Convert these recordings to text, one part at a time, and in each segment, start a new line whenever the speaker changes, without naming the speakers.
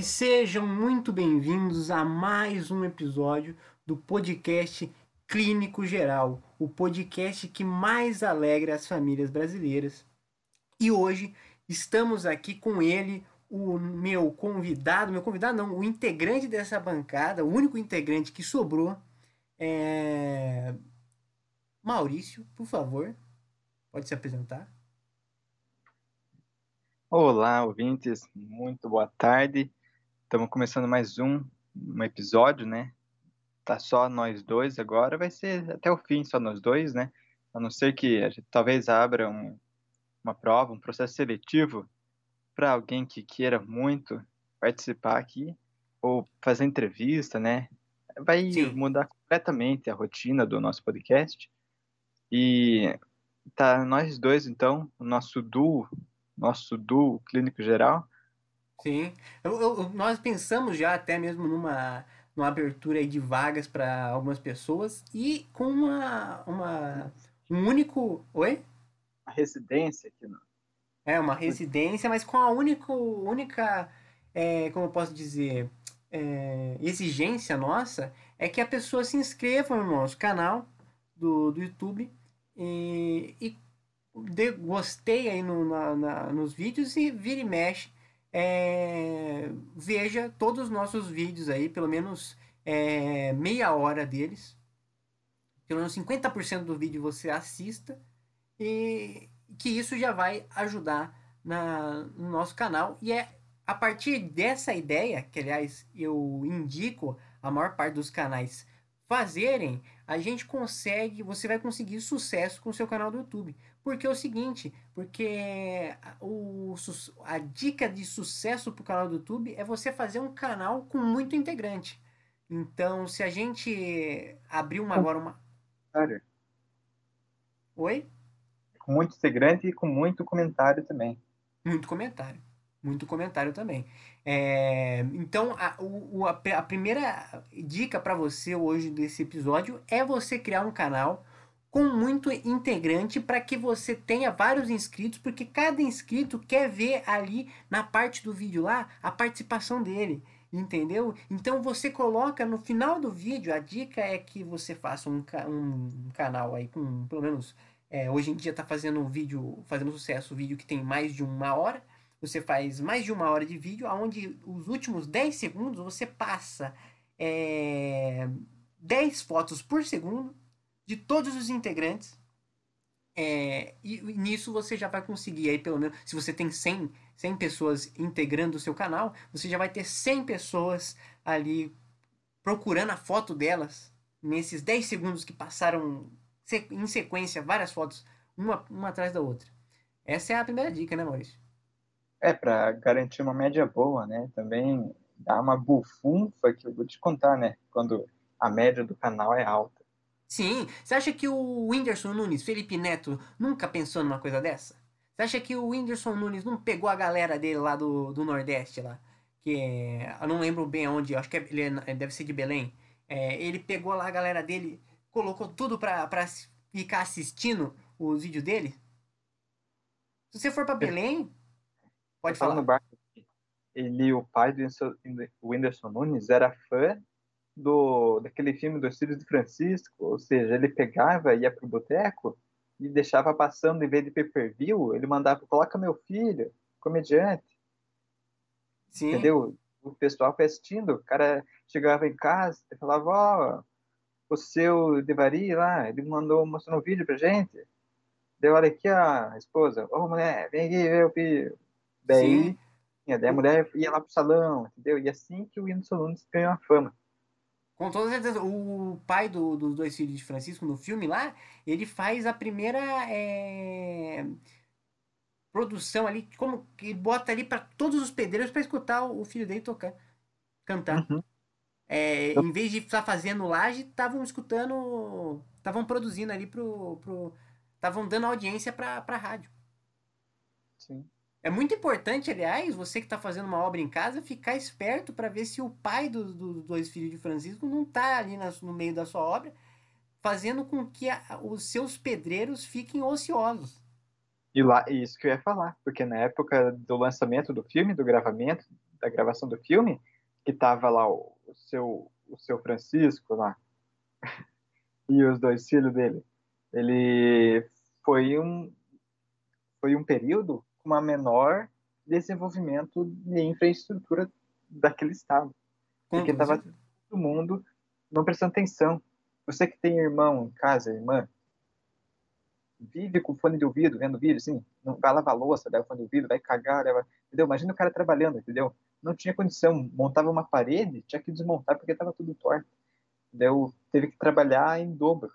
E sejam muito bem-vindos a mais um episódio do podcast Clínico Geral, o podcast que mais alegra as famílias brasileiras. E hoje estamos aqui com ele, o meu convidado, meu convidado não, o integrante dessa bancada, o único integrante que sobrou, é... Maurício, por favor, pode se apresentar.
Olá, ouvintes, muito boa tarde. Estamos começando mais um, um episódio, né? tá só nós dois agora, vai ser até o fim só nós dois, né? A não ser que a gente talvez abra um, uma prova, um processo seletivo para alguém que queira muito participar aqui ou fazer entrevista, né? Vai Sim. mudar completamente a rotina do nosso podcast. E tá nós dois então, o nosso duo, nosso duo clínico geral.
Sim. Eu, eu, nós pensamos já até mesmo numa uma abertura de vagas para algumas pessoas e com uma, uma um único. Oi?
A residência aqui não.
É, uma residência, mas com a único, única, é, como eu posso dizer, é, exigência nossa é que a pessoa se inscreva no nosso canal do, do YouTube e, e dê gostei aí no, na, na, nos vídeos e vira e mexe é, veja todos os nossos vídeos aí, pelo menos é, meia hora deles. Pelo menos 50% do vídeo você assista. E que isso já vai ajudar na, no nosso canal. E é a partir dessa ideia, que aliás eu indico a maior parte dos canais fazerem, a gente consegue, você vai conseguir sucesso com o seu canal do YouTube. Porque é o seguinte, porque o, a dica de sucesso para o canal do YouTube é você fazer um canal com muito integrante. Então, se a gente abrir uma agora uma. Oi?
Muito integrante e com muito comentário também.
Muito comentário. Muito comentário também. É, então, a, o, a, a primeira dica para você hoje desse episódio é você criar um canal com muito integrante para que você tenha vários inscritos, porque cada inscrito quer ver ali na parte do vídeo lá a participação dele, entendeu? Então você coloca no final do vídeo, a dica é que você faça um, um canal aí com pelo menos é, hoje em dia está fazendo um vídeo, fazendo sucesso, um vídeo que tem mais de uma hora. Você faz mais de uma hora de vídeo, onde os últimos 10 segundos você passa é, 10 fotos por segundo de todos os integrantes. É, e, nisso você já vai conseguir, aí pelo menos, se você tem 100, 100 pessoas integrando o seu canal, você já vai ter 100 pessoas ali procurando a foto delas nesses 10 segundos que passaram em sequência várias fotos, uma, uma atrás da outra. Essa é a primeira dica, né, Maurício?
É, para garantir uma média boa, né? Também dá uma bufunfa que eu vou te contar, né? Quando a média do canal é alta.
Sim. Você acha que o Whindersson Nunes, Felipe Neto, nunca pensou numa coisa dessa? Você acha que o Whindersson Nunes não pegou a galera dele lá do, do Nordeste lá? Que é, eu não lembro bem aonde, acho que é, ele é, deve ser de Belém. É, ele pegou lá a galera dele, colocou tudo pra, pra ficar assistindo os vídeos dele. Se você for pra Belém, pode falar. No bar,
ele, o pai do Whindersson Nunes, era fã do daquele filme dos Filhos de Francisco, ou seja, ele pegava, ia pro boteco e deixava passando em vez de pay-per-view, ele mandava, coloca meu filho, comediante. Sim. Entendeu? O pessoal assistindo, o cara chegava em casa e falava, ó, oh, o seu Devari lá, ele mandou, mostrou um vídeo pra gente. Deu, olha aqui a esposa, ô oh, mulher, vem aqui ver o filho. Daí, daí a mulher ia lá pro salão, entendeu? E assim que o Whindersson Nunes ganhou a fama.
Com toda certeza, o pai do, dos dois filhos de Francisco no filme lá, ele faz a primeira é, produção ali, como que bota ali para todos os pedreiros para escutar o, filho dele tocar, cantar. Uhum. É, em vez de estar fazendo laje, estavam escutando, estavam produzindo ali pro, pro estavam dando audiência para para rádio.
Sim.
É muito importante, aliás, você que está fazendo uma obra em casa, ficar esperto para ver se o pai dos do, do dois filhos de Francisco não está ali no meio da sua obra, fazendo com que a, os seus pedreiros fiquem ociosos.
E lá, isso que eu ia falar, porque na época do lançamento do filme, do gravamento, da gravação do filme, que tava lá o, o seu o seu Francisco lá e os dois filhos dele, ele foi um foi um período com uma menor desenvolvimento de infraestrutura daquele estado. Porque estava todo mundo não prestando atenção. Você que tem irmão em casa, irmã, vive com fone de ouvido, vendo vídeo, assim, não vai lavar louça, leva fone de ouvido, vai cagar, leva, entendeu? Imagina o cara trabalhando, entendeu? Não tinha condição, montava uma parede, tinha que desmontar porque estava tudo torto. Entendeu? Teve que trabalhar em dobro.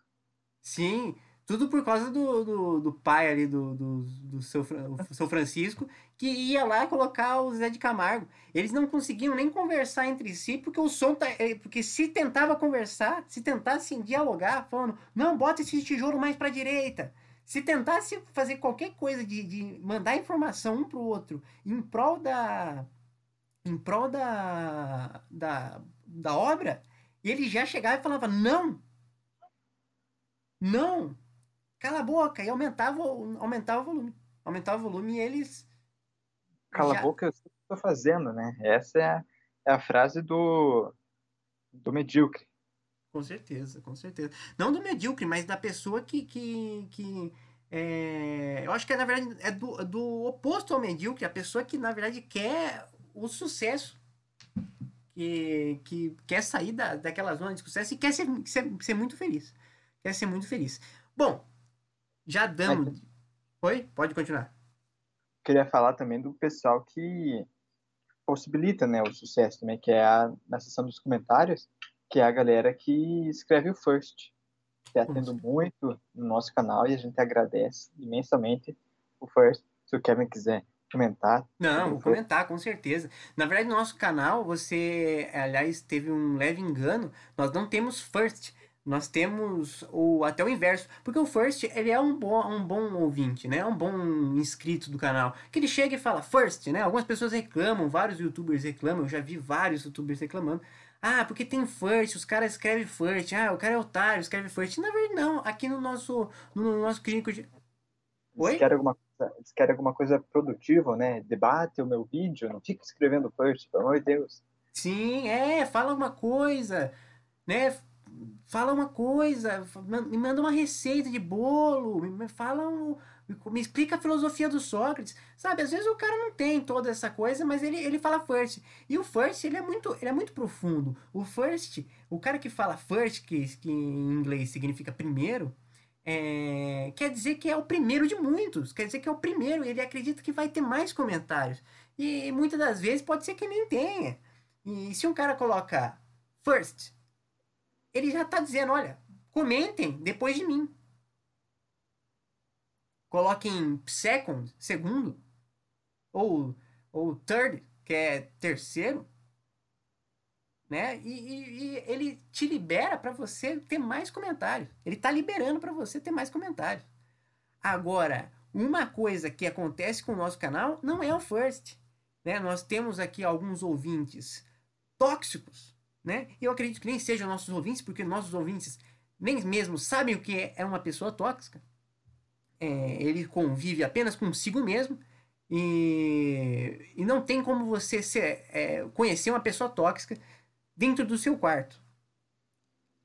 Sim, tudo por causa do, do, do pai ali, do, do, do seu, seu Francisco, que ia lá colocar o Zé de Camargo. Eles não conseguiam nem conversar entre si, porque o som tá. Eh, porque se tentava conversar, se tentasse dialogar, falando, não, bota esse tijolo mais pra direita. Se tentasse fazer qualquer coisa de, de mandar informação um pro outro em prol da. Em prol da. da, da obra, ele já chegava e falava, não! Não! cala a boca, e aumentava, aumentava o volume. Aumentava o volume e eles.
Cala já... a boca, eu sei o que estou fazendo, né? Essa é a, é a frase do, do medíocre.
Com certeza, com certeza. Não do medíocre, mas da pessoa que. que, que é... Eu acho que na verdade é do, do oposto ao medíocre, a pessoa que na verdade quer o sucesso. Que, que quer sair da, daquela zona de sucesso e quer ser, ser, ser muito feliz. Quer ser muito feliz. Bom, já damos. Oi? Pode continuar.
Queria falar também do pessoal que possibilita né, o sucesso também, que é a, na seção dos comentários, que é a galera que escreve o first. Está tendo muito no nosso canal e a gente agradece imensamente o first. Se o Kevin quiser comentar.
Não, vou comentar, com certeza. Na verdade, no nosso canal, você, aliás, teve um leve engano. Nós não temos first. Nós temos o até o inverso, porque o First ele é um bom, um bom ouvinte, né? É um bom inscrito do canal. Que ele chega e fala First, né? Algumas pessoas reclamam, vários YouTubers reclamam, eu já vi vários YouTubers reclamando. Ah, porque tem First, os caras escrevem First. Ah, o cara é otário, escreve First. Na verdade não, aqui no nosso no nosso clínico de
Oi? Querem alguma coisa, eles querem alguma coisa produtiva, né? Debate o meu vídeo, não fica escrevendo First, pelo amor de Deus.
Sim, é, fala alguma coisa, né? fala uma coisa, me manda uma receita de bolo, me fala um, me explica a filosofia do Sócrates, sabe? Às vezes o cara não tem toda essa coisa, mas ele, ele fala first. E o first, ele é muito, ele é muito profundo. O first, o cara que fala first, que, que em inglês significa primeiro, é, quer dizer que é o primeiro de muitos, quer dizer que é o primeiro, ele acredita que vai ter mais comentários. E muitas das vezes pode ser que nem tenha. E se um cara coloca first, ele já está dizendo, olha, comentem depois de mim. Coloquem second, segundo, ou, ou third, que é terceiro, né? E, e, e ele te libera para você ter mais comentários. Ele está liberando para você ter mais comentários. Agora, uma coisa que acontece com o nosso canal não é o first. Né? Nós temos aqui alguns ouvintes tóxicos né? Eu acredito que nem sejam nossos ouvintes, porque nossos ouvintes nem mesmo sabem o que é uma pessoa tóxica. É, ele convive apenas consigo mesmo e, e não tem como você ser, é, conhecer uma pessoa tóxica dentro do seu quarto.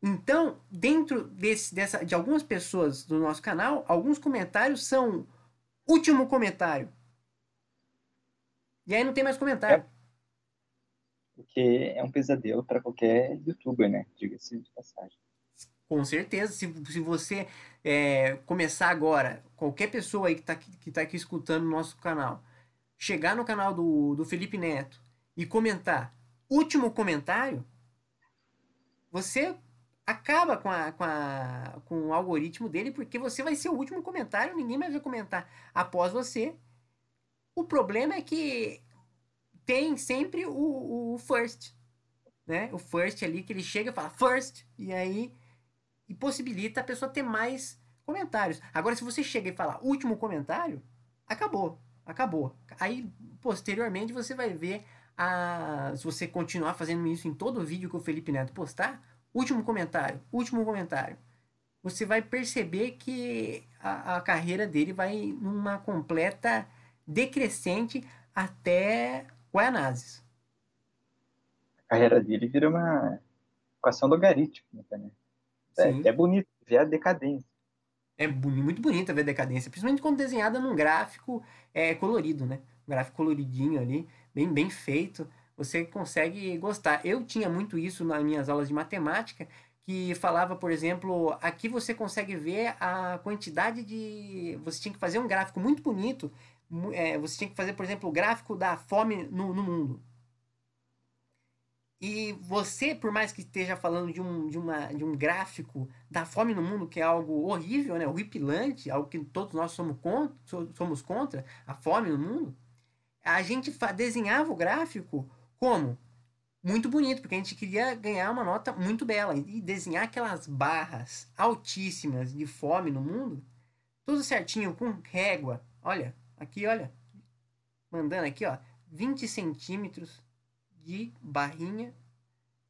Então, dentro desse, dessa, de algumas pessoas do nosso canal, alguns comentários são último comentário. E aí não tem mais comentário. É
porque é um pesadelo para qualquer youtuber, né? Diga-se de passagem.
Com certeza. Se, se você é, começar agora, qualquer pessoa aí que está que tá aqui escutando o nosso canal, chegar no canal do, do Felipe Neto e comentar último comentário, você acaba com, a, com, a, com o algoritmo dele, porque você vai ser o último comentário, ninguém mais vai comentar após você. O problema é que tem sempre o, o first, né? O first ali que ele chega e fala first e aí e possibilita a pessoa ter mais comentários. Agora se você chega e fala último comentário, acabou. Acabou. Aí, posteriormente, você vai ver a. Se você continuar fazendo isso em todo vídeo que o Felipe Neto postar, último comentário, último comentário. Você vai perceber que a, a carreira dele vai numa completa decrescente até Guaianazes.
A carreira dele vira uma equação logarítmica, né? É, é bonito ver a decadência.
É muito bonita ver a decadência, principalmente quando desenhada num gráfico é, colorido, né? Um gráfico coloridinho ali, bem, bem feito. Você consegue gostar. Eu tinha muito isso nas minhas aulas de matemática, que falava, por exemplo, aqui você consegue ver a quantidade de. Você tinha que fazer um gráfico muito bonito. É, você tinha que fazer, por exemplo, o gráfico da fome no, no mundo. E você, por mais que esteja falando de um, de, uma, de um gráfico da fome no mundo, que é algo horrível, né? horripilante, algo que todos nós somos contra, somos contra, a fome no mundo, a gente desenhava o gráfico como? Muito bonito, porque a gente queria ganhar uma nota muito bela. E desenhar aquelas barras altíssimas de fome no mundo, tudo certinho, com régua. Olha, aqui, olha. Mandando aqui, ó, 20 centímetros de barrinha.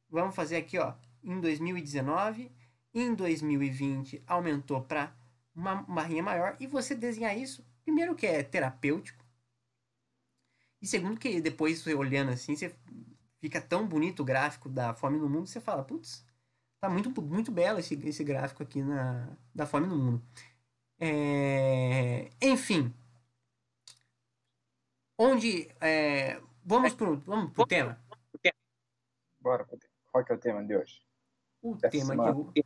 Vamos fazer aqui, ó, em 2019. Em 2020 aumentou para uma barrinha maior. E você desenhar isso, primeiro que é terapêutico. E segundo que depois você olhando assim, você fica tão bonito o gráfico da fome no mundo, você fala, putz, tá muito, muito belo esse, esse gráfico aqui na, da fome no mundo. É, enfim. Onde. É, vamos pro, vamos pro tema?
Bora Qual que é o tema de hoje?
O Essa tema semana. de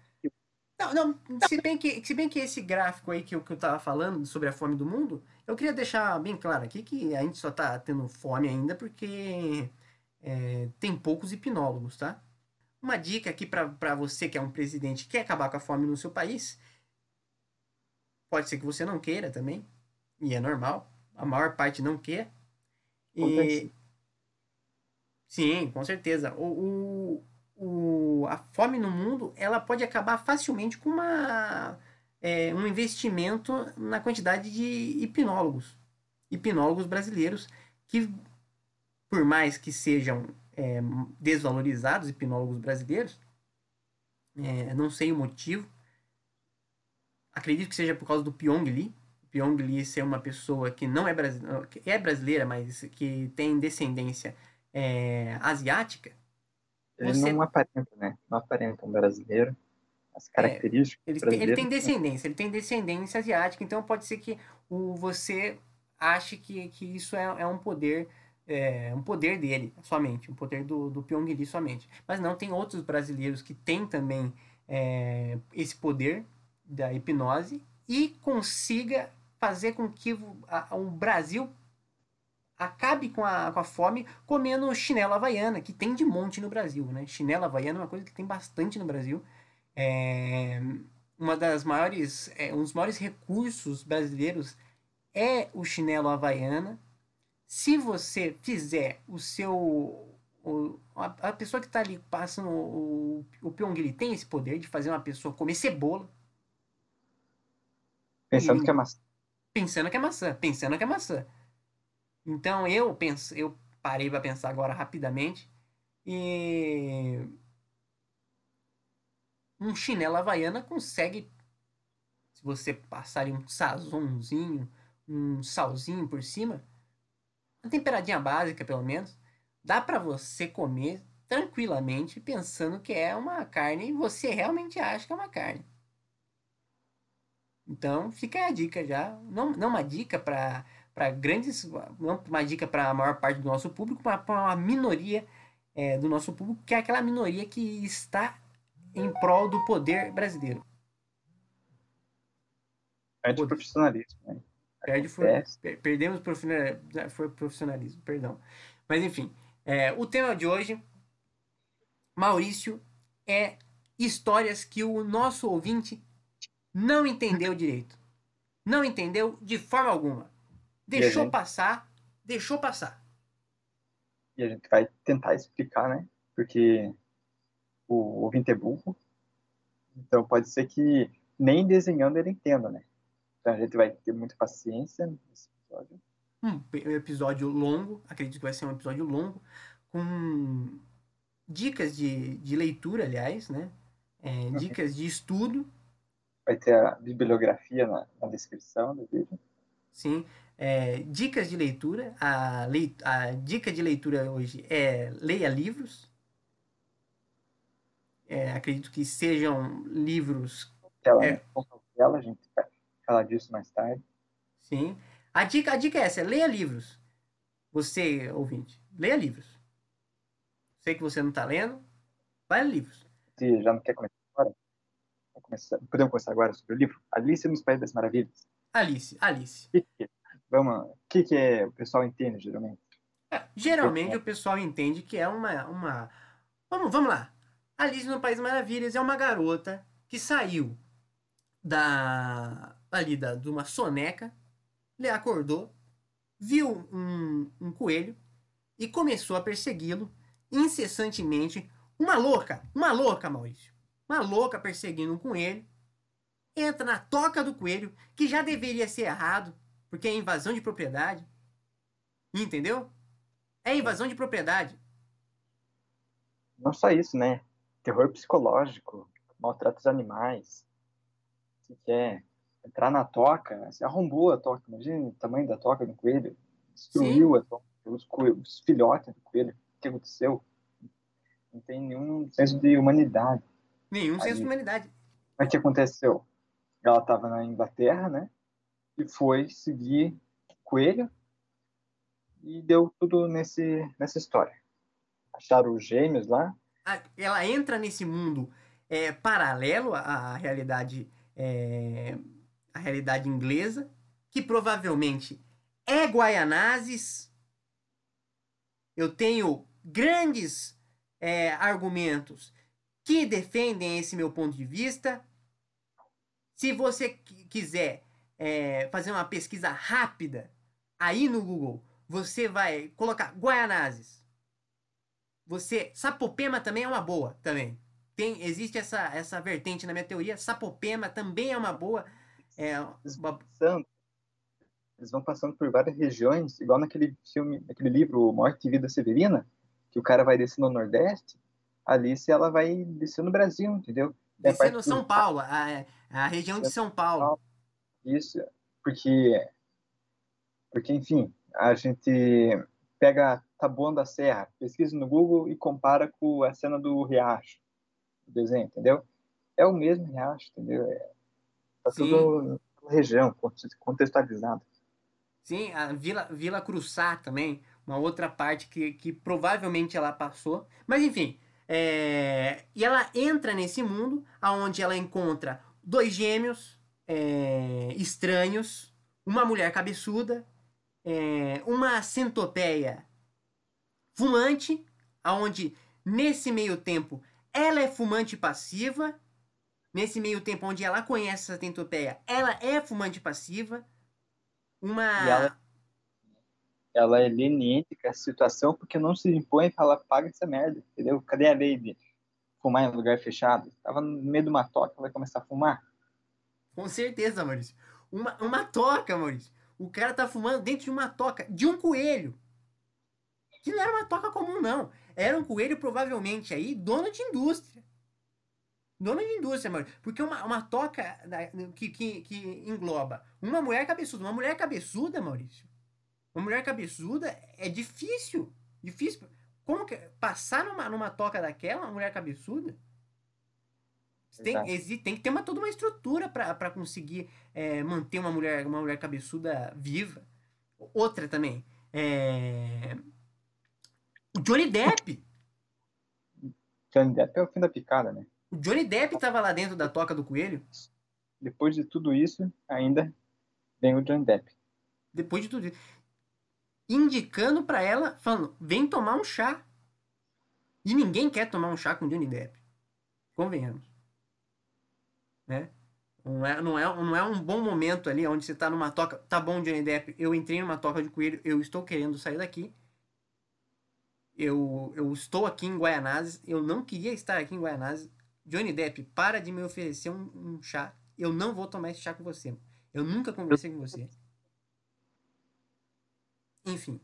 não, não, se bem que, se bem que esse gráfico aí que eu, que eu tava falando sobre a fome do mundo, eu queria deixar bem claro aqui que a gente só tá tendo fome ainda porque é, tem poucos hipnólogos, tá? Uma dica aqui para você que é um presidente que quer acabar com a fome no seu país, pode ser que você não queira também, e é normal, a maior parte não quer. E, Sim, com certeza. O, o, o, a fome no mundo ela pode acabar facilmente com uma, é, um investimento na quantidade de hipnólogos. Hipnólogos brasileiros que, por mais que sejam é, desvalorizados, hipnólogos brasileiros, é, não sei o motivo. Acredito que seja por causa do Pyong Lee. Pyong Lee ser uma pessoa que não é brasileira, é brasileira, mas que tem descendência é, asiática.
Ele você... não aparenta, né? Não aparenta um brasileiro. As características.
É, ele, tem, ele tem descendência, ele tem descendência asiática, então pode ser que o, você ache que, que isso é, é um poder. É, um poder dele somente, um poder do, do Pyong Lee somente. Mas não, tem outros brasileiros que têm também é, esse poder da hipnose e consiga fazer com que o, a, o Brasil acabe com a, com a fome comendo chinelo havaiana, que tem de monte no Brasil, né? Chinelo havaiana é uma coisa que tem bastante no Brasil. É, uma das maiores, é, um dos maiores recursos brasileiros é o chinelo havaiana. Se você fizer o seu o, a, a, pessoa que está ali passando o, o, o Pyong, ele tem esse poder de fazer uma pessoa comer cebola.
Pensando que é maçã.
Pensando que é maçã. Pensando que é maçã. Então eu penso, eu parei para pensar agora rapidamente e um chinelo havaiana consegue se você passar um sazonzinho, um salzinho por cima, uma temperadinha básica pelo menos, dá para você comer tranquilamente pensando que é uma carne e você realmente acha que é uma carne. Então, fica a dica já. Não, não uma dica para para grandes, não uma dica para a maior parte do nosso público, mas para uma minoria é, do nosso público, que é aquela minoria que está em prol do poder brasileiro.
Perde o profissionalismo. Né?
Perde, per, perdemos foi profissionalismo, perdão. Mas enfim, é, o tema de hoje, Maurício, é histórias que o nosso ouvinte não entendeu direito. Não entendeu de forma alguma. Deixou gente... passar, deixou passar.
E a gente vai tentar explicar, né? Porque o ouvinte é burro. Então pode ser que nem desenhando ele entenda, né? Então a gente vai ter muita paciência nesse episódio.
um episódio longo, acredito que vai ser um episódio longo, com dicas de, de leitura, aliás, né? É, uhum. dicas de estudo.
Vai ter a bibliografia na, na descrição do vídeo.
Sim. É, dicas de leitura. A, leit a dica de leitura hoje é leia livros. É, acredito que sejam livros.
Ela, é, a gente vai falar disso mais tarde.
Sim. A dica, a dica é essa: leia livros. Você, ouvinte, leia livros. Sei que você não está lendo, vai ler livros.
Se já não quer começar agora, começar, podemos começar agora sobre o livro? Alice nos Países das Maravilhas.
Alice, Alice.
Que que, vamos, o que, que é, o pessoal entende geralmente?
É, geralmente o pessoal entende que é uma, uma. Vamos, vamos lá. Alice no País Maravilhas é uma garota que saiu da ali da, de uma soneca, ele acordou, viu um, um coelho e começou a persegui-lo incessantemente. Uma louca, uma louca, Maurício. Uma louca perseguindo um coelho. Entra na toca do coelho, que já deveria ser errado, porque é invasão de propriedade. Entendeu? É invasão de propriedade.
Não só isso, né? Terror psicológico, maltrata os animais. Se quer entrar na toca, se arrombou a toca, imagina o tamanho da toca do coelho. Destruiu a toca, os, os filhotes do coelho que aconteceu. Não tem nenhum senso de humanidade.
Nenhum senso de humanidade.
Mas o que aconteceu? Ela estava na Inglaterra, né? E foi seguir Coelho e deu tudo nesse, nessa história. Acharam os gêmeos lá.
Ela entra nesse mundo é, paralelo à, à realidade é, à realidade inglesa, que provavelmente é Guaianazes. Eu tenho grandes é, argumentos que defendem esse meu ponto de vista. Se você quiser é, fazer uma pesquisa rápida aí no Google, você vai colocar Guaianazes. Você, Sapopema também é uma boa, também. Tem, existe essa, essa vertente na minha teoria. Sapopema também é uma boa. É, uma...
Eles vão passando por várias regiões, igual naquele filme, naquele livro Morte e Vida Severina, que o cara vai descer no Nordeste, a Alice ela vai descer no Brasil, entendeu?
Descer no São Paulo, a, a região de São Paulo.
Isso, porque, porque enfim, a gente pega Taboão da Serra, pesquisa no Google e compara com a cena do Riacho, do desenho, entendeu? É o mesmo Riacho, entendeu? É, tá Sim. tudo na região, contextualizado.
Sim, a Vila, Vila Cruçá também, uma outra parte que, que provavelmente ela passou. Mas enfim, é... e ela entra nesse mundo onde ela encontra dois gêmeos é... estranhos, uma mulher cabeçuda, é... uma centopeia fumante, aonde nesse meio tempo ela é fumante passiva. Nesse meio tempo onde ela conhece essa centopeia, ela é fumante passiva. Uma.
Ela ela é leniente com a situação porque não se impõe e fala, paga essa merda, entendeu? Cadê a lei de fumar em lugar fechado? Tava no meio de uma toca, vai começar a fumar?
Com certeza, Maurício. Uma, uma toca, Maurício. O cara tá fumando dentro de uma toca, de um coelho. Que não era uma toca comum, não. Era um coelho, provavelmente, aí, dono de indústria. Dono de indústria, Maurício. Porque uma, uma toca que, que, que engloba uma mulher cabeçuda. Uma mulher cabeçuda, Maurício, uma mulher cabeçuda é difícil. Difícil. Como que. Passar numa, numa toca daquela, uma mulher cabeçuda? Tem, existe, tem que ter uma, toda uma estrutura para conseguir é, manter uma mulher, uma mulher cabeçuda viva. Outra também. É... O Johnny Depp.
Johnny Depp é o fim da picada, né?
O Johnny Depp estava lá dentro da toca do coelho.
Depois de tudo isso, ainda vem o Johnny Depp.
Depois de tudo isso indicando para ela, falando: vem tomar um chá. E ninguém quer tomar um chá com Johnny Depp. Convenhamos. Né? Não é, não, é, não é um bom momento ali onde você tá numa toca. Tá bom, Johnny Depp, eu entrei numa toca de coelho, eu estou querendo sair daqui. Eu, eu estou aqui em Guaianazes, eu não queria estar aqui em Guaianazes. Johnny Depp, para de me oferecer um, um chá. Eu não vou tomar esse chá com você. Eu nunca conversei com você. Enfim.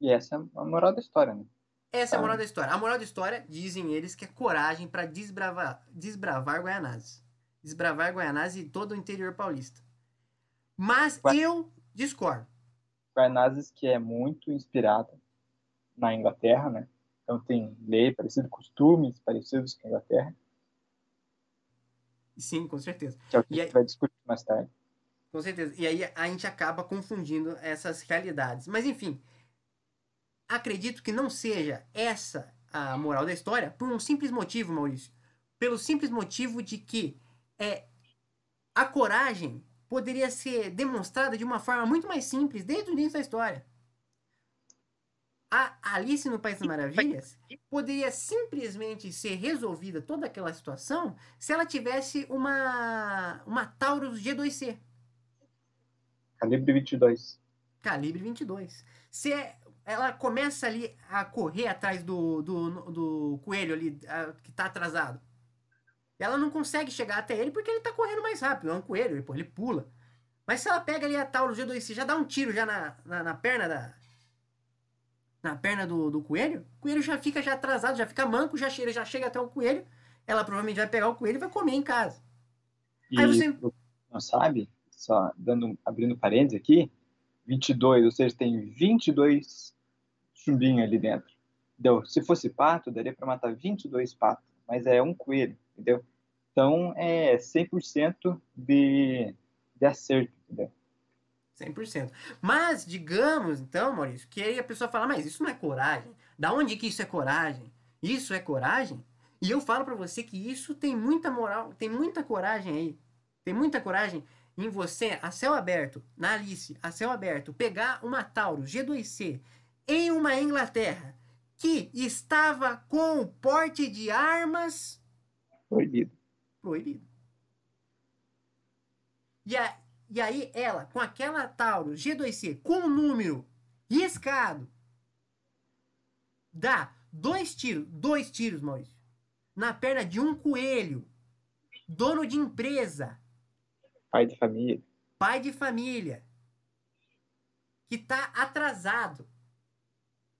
E essa é a moral da história, né?
Essa é a moral da história. A moral da história, dizem eles, que é coragem para desbravar, desbravar Guaianazes. Desbravar Guaianazes e todo o interior paulista. Mas Gua... eu discordo.
Guaianazes que é muito inspirada na Inglaterra, né? Então tem lei parecido, costumes parecidos com a Inglaterra.
Sim, com certeza.
Que é o que e a gente vai discutir mais tarde.
Com certeza. E aí a gente acaba confundindo essas realidades. Mas enfim, acredito que não seja essa a moral da história por um simples motivo, Maurício. Pelo simples motivo de que é, a coragem poderia ser demonstrada de uma forma muito mais simples desde o início da história a Alice no País das Maravilhas poderia simplesmente ser resolvida toda aquela situação se ela tivesse uma uma Taurus G2C.
Calibre 22.
Calibre 22. Se é, ela começa ali a correr atrás do, do, do coelho ali a, que está atrasado. Ela não consegue chegar até ele porque ele está correndo mais rápido. É um coelho, ele, pô, ele pula. Mas se ela pega ali a Taurus G2C, já dá um tiro já na, na, na perna da, na perna do, do coelho, o coelho já fica já atrasado, já fica manco, já chega, já chega até o coelho, ela provavelmente vai pegar o coelho e vai comer em casa.
E Aí você não sabe, só dando abrindo parênteses aqui, 22, ou seja, tem 22 chumbinhos ali dentro. Entendeu? Se fosse pato, daria para matar 22 patos, mas é um coelho, entendeu? Então é 100% de, de acerto, entendeu?
100%. Mas, digamos, então, Maurício, que aí a pessoa fala, mas isso não é coragem. Da onde que isso é coragem? Isso é coragem? E eu falo para você que isso tem muita moral, tem muita coragem aí. Tem muita coragem em você, a céu aberto, na Alice, a céu aberto, pegar uma Taurus G2C em uma Inglaterra que estava com o porte de armas
proibido.
Proibido. E, a, e aí ela, com aquela Taurus G2C, com o número riscado, dá dois tiros, dois tiros, Maurício, na perna de um coelho, dono de empresa.
Pai de família.
Pai de família. Que está atrasado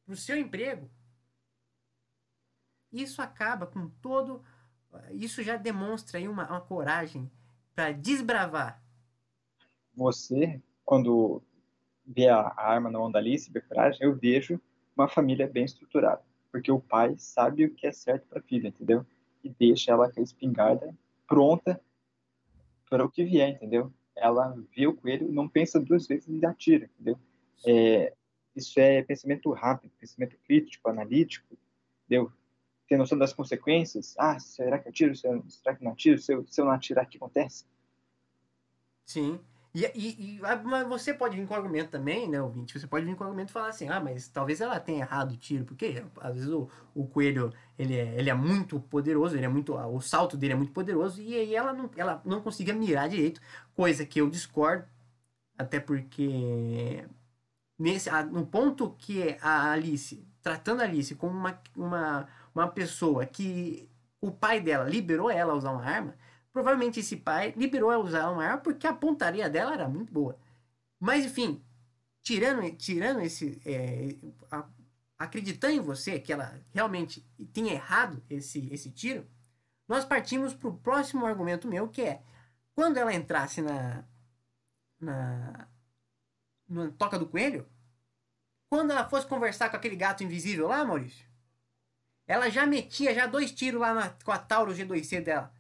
pro seu emprego. Isso acaba com todo. Isso já demonstra aí uma, uma coragem para desbravar
você, quando vê a arma na onda Alice, coragem, eu vejo uma família bem estruturada. Porque o pai sabe o que é certo para a filha, entendeu? E deixa ela com a espingarda pronta para o que vier, entendeu? Ela vê o coelho, não pensa duas vezes e atira, entendeu? É, isso é pensamento rápido, pensamento crítico, analítico, entendeu? Ter noção das consequências. Ah, será que eu atiro? Será que não atiro? Se eu, se eu não atirar, o que acontece?
Sim. E, e, e, mas você pode vir com argumento também, né, ouvinte? Você pode vir com argumento e falar assim, ah, mas talvez ela tenha errado o tiro, porque às vezes o, o coelho, ele é, ele é muito poderoso, ele é muito, o salto dele é muito poderoso, e aí ela não, ela não conseguia mirar direito, coisa que eu discordo, até porque nesse, no ponto que a Alice, tratando a Alice como uma, uma, uma pessoa que o pai dela liberou ela a usar uma arma, Provavelmente esse pai liberou ela usar uma arma porque a pontaria dela era muito boa. Mas enfim, tirando, tirando esse. É, a, acreditando em você que ela realmente tinha errado esse, esse tiro, nós partimos para o próximo argumento meu, que é quando ela entrasse na, na, na toca do coelho, quando ela fosse conversar com aquele gato invisível lá, Maurício, ela já metia já dois tiros lá na, com a Taurus G2C dela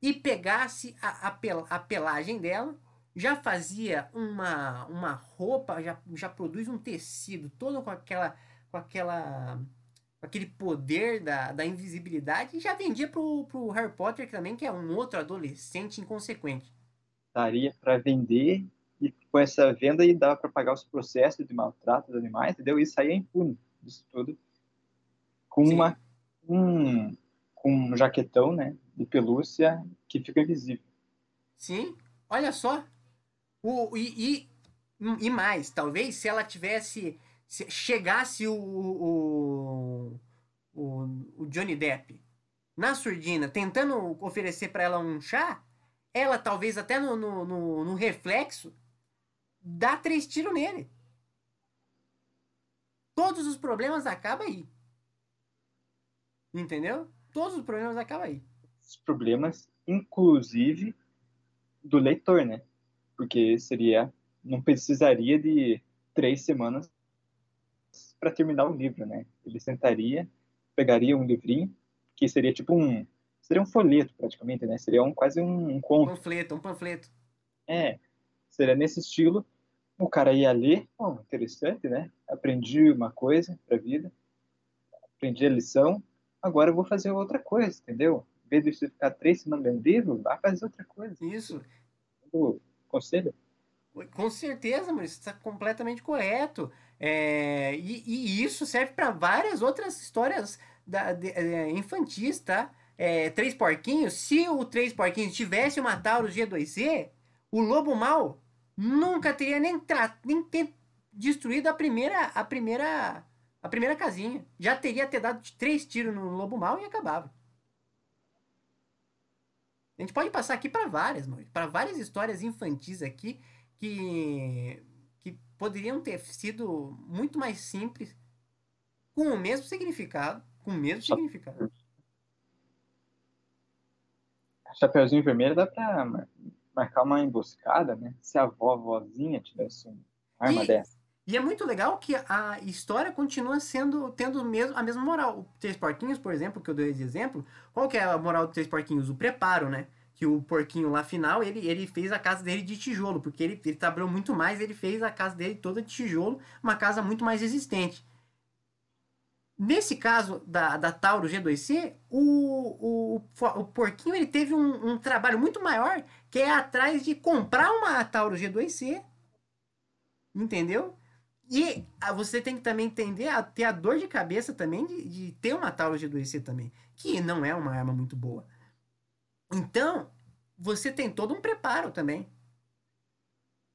e pegasse a, a, pel, a pelagem dela, já fazia uma, uma roupa, já, já produz um tecido todo com aquela com aquela com aquele poder da, da invisibilidade e já vendia pro, pro Harry Potter também, que é um outro adolescente inconsequente.
Daria para vender e com essa venda e dava para pagar os processos de maltrato dos animais, entendeu? E saía impune disso tudo. Com Sim. uma um, com um jaquetão, né? de pelúcia que fica invisível.
Sim, olha só. O, e, e, e mais, talvez se ela tivesse. Se chegasse o, o, o, o Johnny Depp na surdina tentando oferecer para ela um chá, ela talvez até no, no, no, no reflexo dá três tiros nele. todos os problemas acabam aí. Entendeu? Todos os problemas acabam aí.
Os problemas, inclusive, do leitor, né? Porque seria. Não precisaria de três semanas para terminar o livro, né? Ele sentaria, pegaria um livrinho, que seria tipo um. Seria um folheto, praticamente, né? Seria um, quase um, um conto.
Um panfleto, um panfleto.
É. Seria nesse estilo. O cara ia ler, oh, interessante, né? Aprendi uma coisa para a vida, aprendi a lição, agora eu vou fazer outra coisa, entendeu? Em vez de você ficar três semanas lendo livro, vai fazer outra coisa.
Isso.
O conselho?
Com certeza, mas está completamente correto. É, e, e, isso serve para várias outras histórias da, de, é, infantis, tá? É, três porquinhos. Se o Três Porquinhos tivesse uma Taurus G2C, o Lobo Mal nunca teria nem, nem ter destruído a primeira, a primeira, a primeira casinha. Já teria ter dado três tiros no Lobo Mal e acabava. A gente pode passar aqui para várias, para várias histórias infantis aqui que poderiam ter sido muito mais simples, com o mesmo significado, com o mesmo significado.
Chapeuzinho Vermelho dá pra marcar uma emboscada, né? Se a avó, a vozinha tivesse uma arma
e,
dessa.
E é muito legal que a história continua sendo tendo mesmo, a mesma moral. O Três Porquinhos, por exemplo, que eu dei de exemplo, qual que é a moral do Três Porquinhos? O preparo, né? que o porquinho lá final, ele, ele fez a casa dele de tijolo, porque ele, ele trabalhou muito mais, ele fez a casa dele toda de tijolo, uma casa muito mais resistente. Nesse caso da, da Tauro G2C, o, o, o porquinho ele teve um, um trabalho muito maior, que é atrás de comprar uma Tauro G2C, entendeu? E você tem que também entender, ter a dor de cabeça também de, de ter uma Tauro G2C também, que não é uma arma muito boa. Então, você tem todo um preparo também.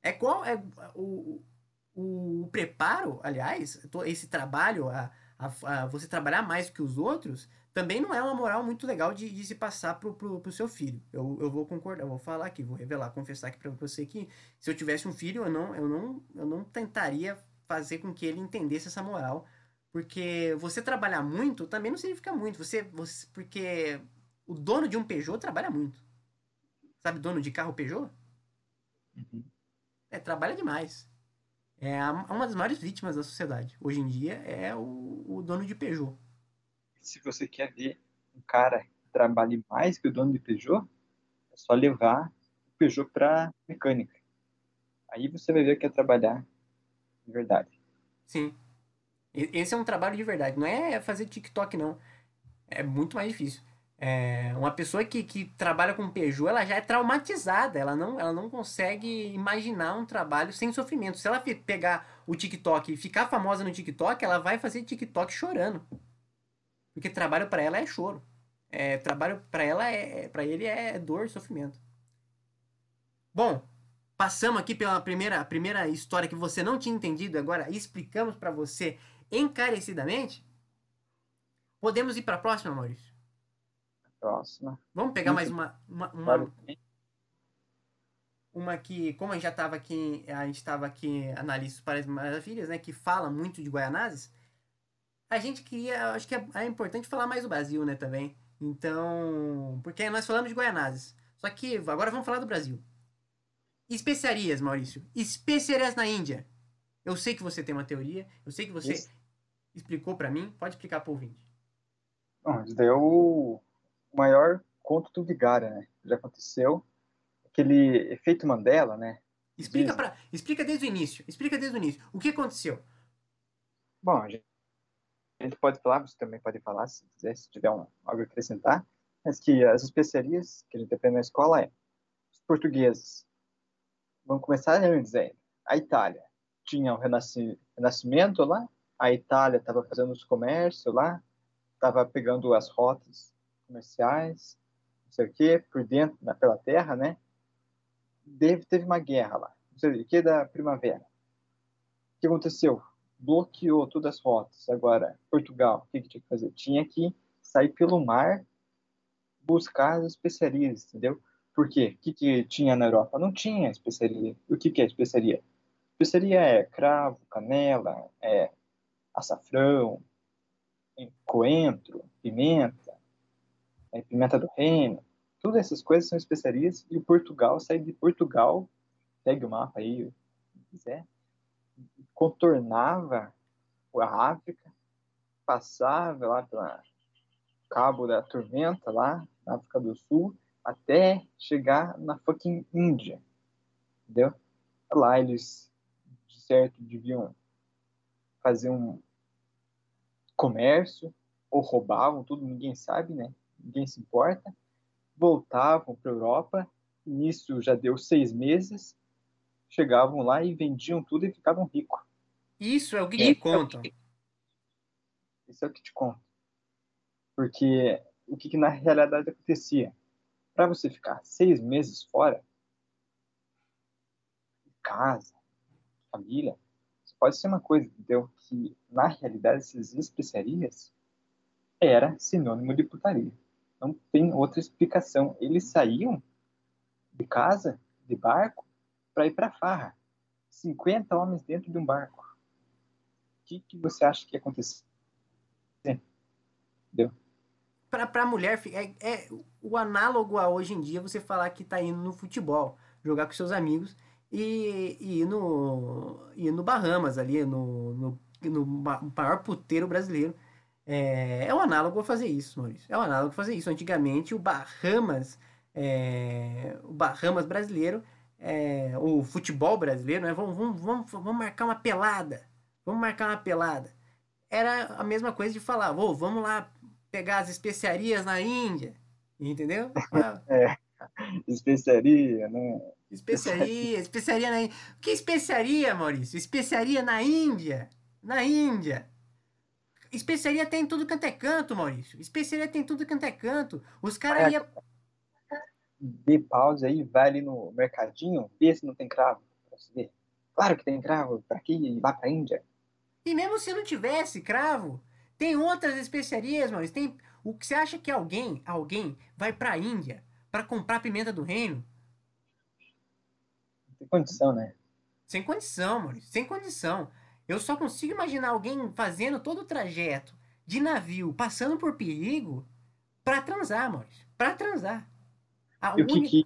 É qual é o, o, o preparo, aliás, esse trabalho, a, a, a, você trabalhar mais que os outros, também não é uma moral muito legal de, de se passar pro, pro, pro, seu filho. Eu, eu vou concordar, eu vou falar aqui, vou revelar, confessar aqui para você que se eu tivesse um filho, eu não, eu não, eu não tentaria fazer com que ele entendesse essa moral. Porque você trabalhar muito também não significa muito. Você, você porque o dono de um Peugeot trabalha muito. Sabe, dono de carro Peugeot? Uhum. É, trabalha demais. É uma das maiores vítimas da sociedade. Hoje em dia é o, o dono de Peugeot.
Se você quer ver um cara que trabalhe mais que o dono de Peugeot, é só levar o Peugeot para mecânica. Aí você vai ver que é trabalhar de verdade.
Sim. Esse é um trabalho de verdade. Não é fazer TikTok, não. É muito mais difícil. É, uma pessoa que, que trabalha com Peugeot, ela já é traumatizada, ela não, ela não consegue imaginar um trabalho sem sofrimento. Se ela pegar o TikTok e ficar famosa no TikTok, ela vai fazer TikTok chorando. Porque trabalho para ela é choro. É, trabalho para ela é, para ele é dor, sofrimento. Bom, passamos aqui pela primeira, primeira história que você não tinha entendido, agora explicamos para você encarecidamente. Podemos ir para a próxima, Maurício?
próxima.
Vamos pegar mais uma. Uma, uma, uma que, como a gente já estava aqui, a gente estava aqui, Analistas para as Maravilhas, né? Que fala muito de Guaianazes. A gente queria, acho que é, é, importante falar mais do Brasil, né, também. Então, porque nós falamos de Guaianazes. Só que agora vamos falar do Brasil. Especiarias, Maurício. Especiarias na Índia. Eu sei que você tem uma teoria, eu sei que você Isso. explicou para mim. Pode explicar para o ouvinte.
Bom, isso daí é o maior conto do Vigara, né? Já aconteceu. Aquele efeito Mandela, né?
Explica, pra, explica desde o início. Explica desde o início. O que aconteceu?
Bom, a gente, a gente pode falar, você também pode falar, se quiser, se tiver um, algo a acrescentar, mas que as especiarias que a gente aprende na escola é os portugueses. Vamos começar antes ainda. A Itália tinha o Renascimento lá, a Itália estava fazendo os comércios lá, estava pegando as rotas comerciais, não sei o quê, por dentro, na, pela terra, né? Teve, teve uma guerra lá, não sei o que, da primavera. O que aconteceu? Bloqueou todas as rotas. Agora, Portugal, o que, que tinha que fazer? Tinha que sair pelo mar buscar as especiarias, entendeu? Por quê? O que, que tinha na Europa? Não tinha especiaria. O que, que é especiaria? Especiaria é cravo, canela, é açafrão, coentro, pimenta, né, pimenta do reino, todas essas coisas são especiarias e o Portugal sai de Portugal, pegue o mapa aí, se quiser, contornava a África, passava lá pelo Cabo da Tormenta, lá na África do Sul, até chegar na fucking Índia, entendeu? Lá eles, de certo, deviam fazer um comércio, ou roubavam tudo, ninguém sabe, né? Ninguém se importa. Voltavam para a Europa, nisso já deu seis meses, chegavam lá e vendiam tudo e ficavam ricos.
Isso é o que te contam.
Isso é o que te conto. Porque o que, que na realidade acontecia? Para você ficar seis meses fora, casa, família, pode ser uma coisa, entendeu? Que na realidade essas especiarias era sinônimo de putaria. Não tem outra explicação. Eles saíam de casa, de barco, para ir para farra. 50 homens dentro de um barco. O que, que você acha que ia acontecer? Entendeu?
Para a mulher, é, é, o análogo a hoje em dia você falar que está indo no futebol, jogar com seus amigos e, e ir no, ir no Bahamas ali, no, no, no maior puteiro brasileiro. É, é um análogo a fazer isso, Maurício. É um análogo a fazer isso. Antigamente, o Bahamas, é, o Bahamas brasileiro, é, o futebol brasileiro, né? Vamos, vamos, vamos, vamos marcar uma pelada. Vamos marcar uma pelada. Era a mesma coisa de falar, oh, vamos lá pegar as especiarias na Índia. Entendeu?
é, especiaria, né?
Especiaria, especiaria na Índia. O que é especiaria, Maurício? Especiaria na Índia. Na Índia. Especiaria tem tudo quanto é canto, Maurício. Especiaria tem tudo quanto é canto. Os caras iam.
Dê pausa aí, vai ali no mercadinho, vê se não tem cravo pra você ver. Claro que tem cravo, pra aqui, lá pra Índia.
E mesmo se não tivesse cravo, tem outras especiarias, Maurício. Tem. O que você acha que alguém, alguém vai pra Índia para comprar pimenta do reino?
Tem condição, né?
Sem condição, Maurício. Sem condição. Eu só consigo imaginar alguém fazendo todo o trajeto de navio, passando por perigo, para transar, Maurício. Para transar.
A e o que, que,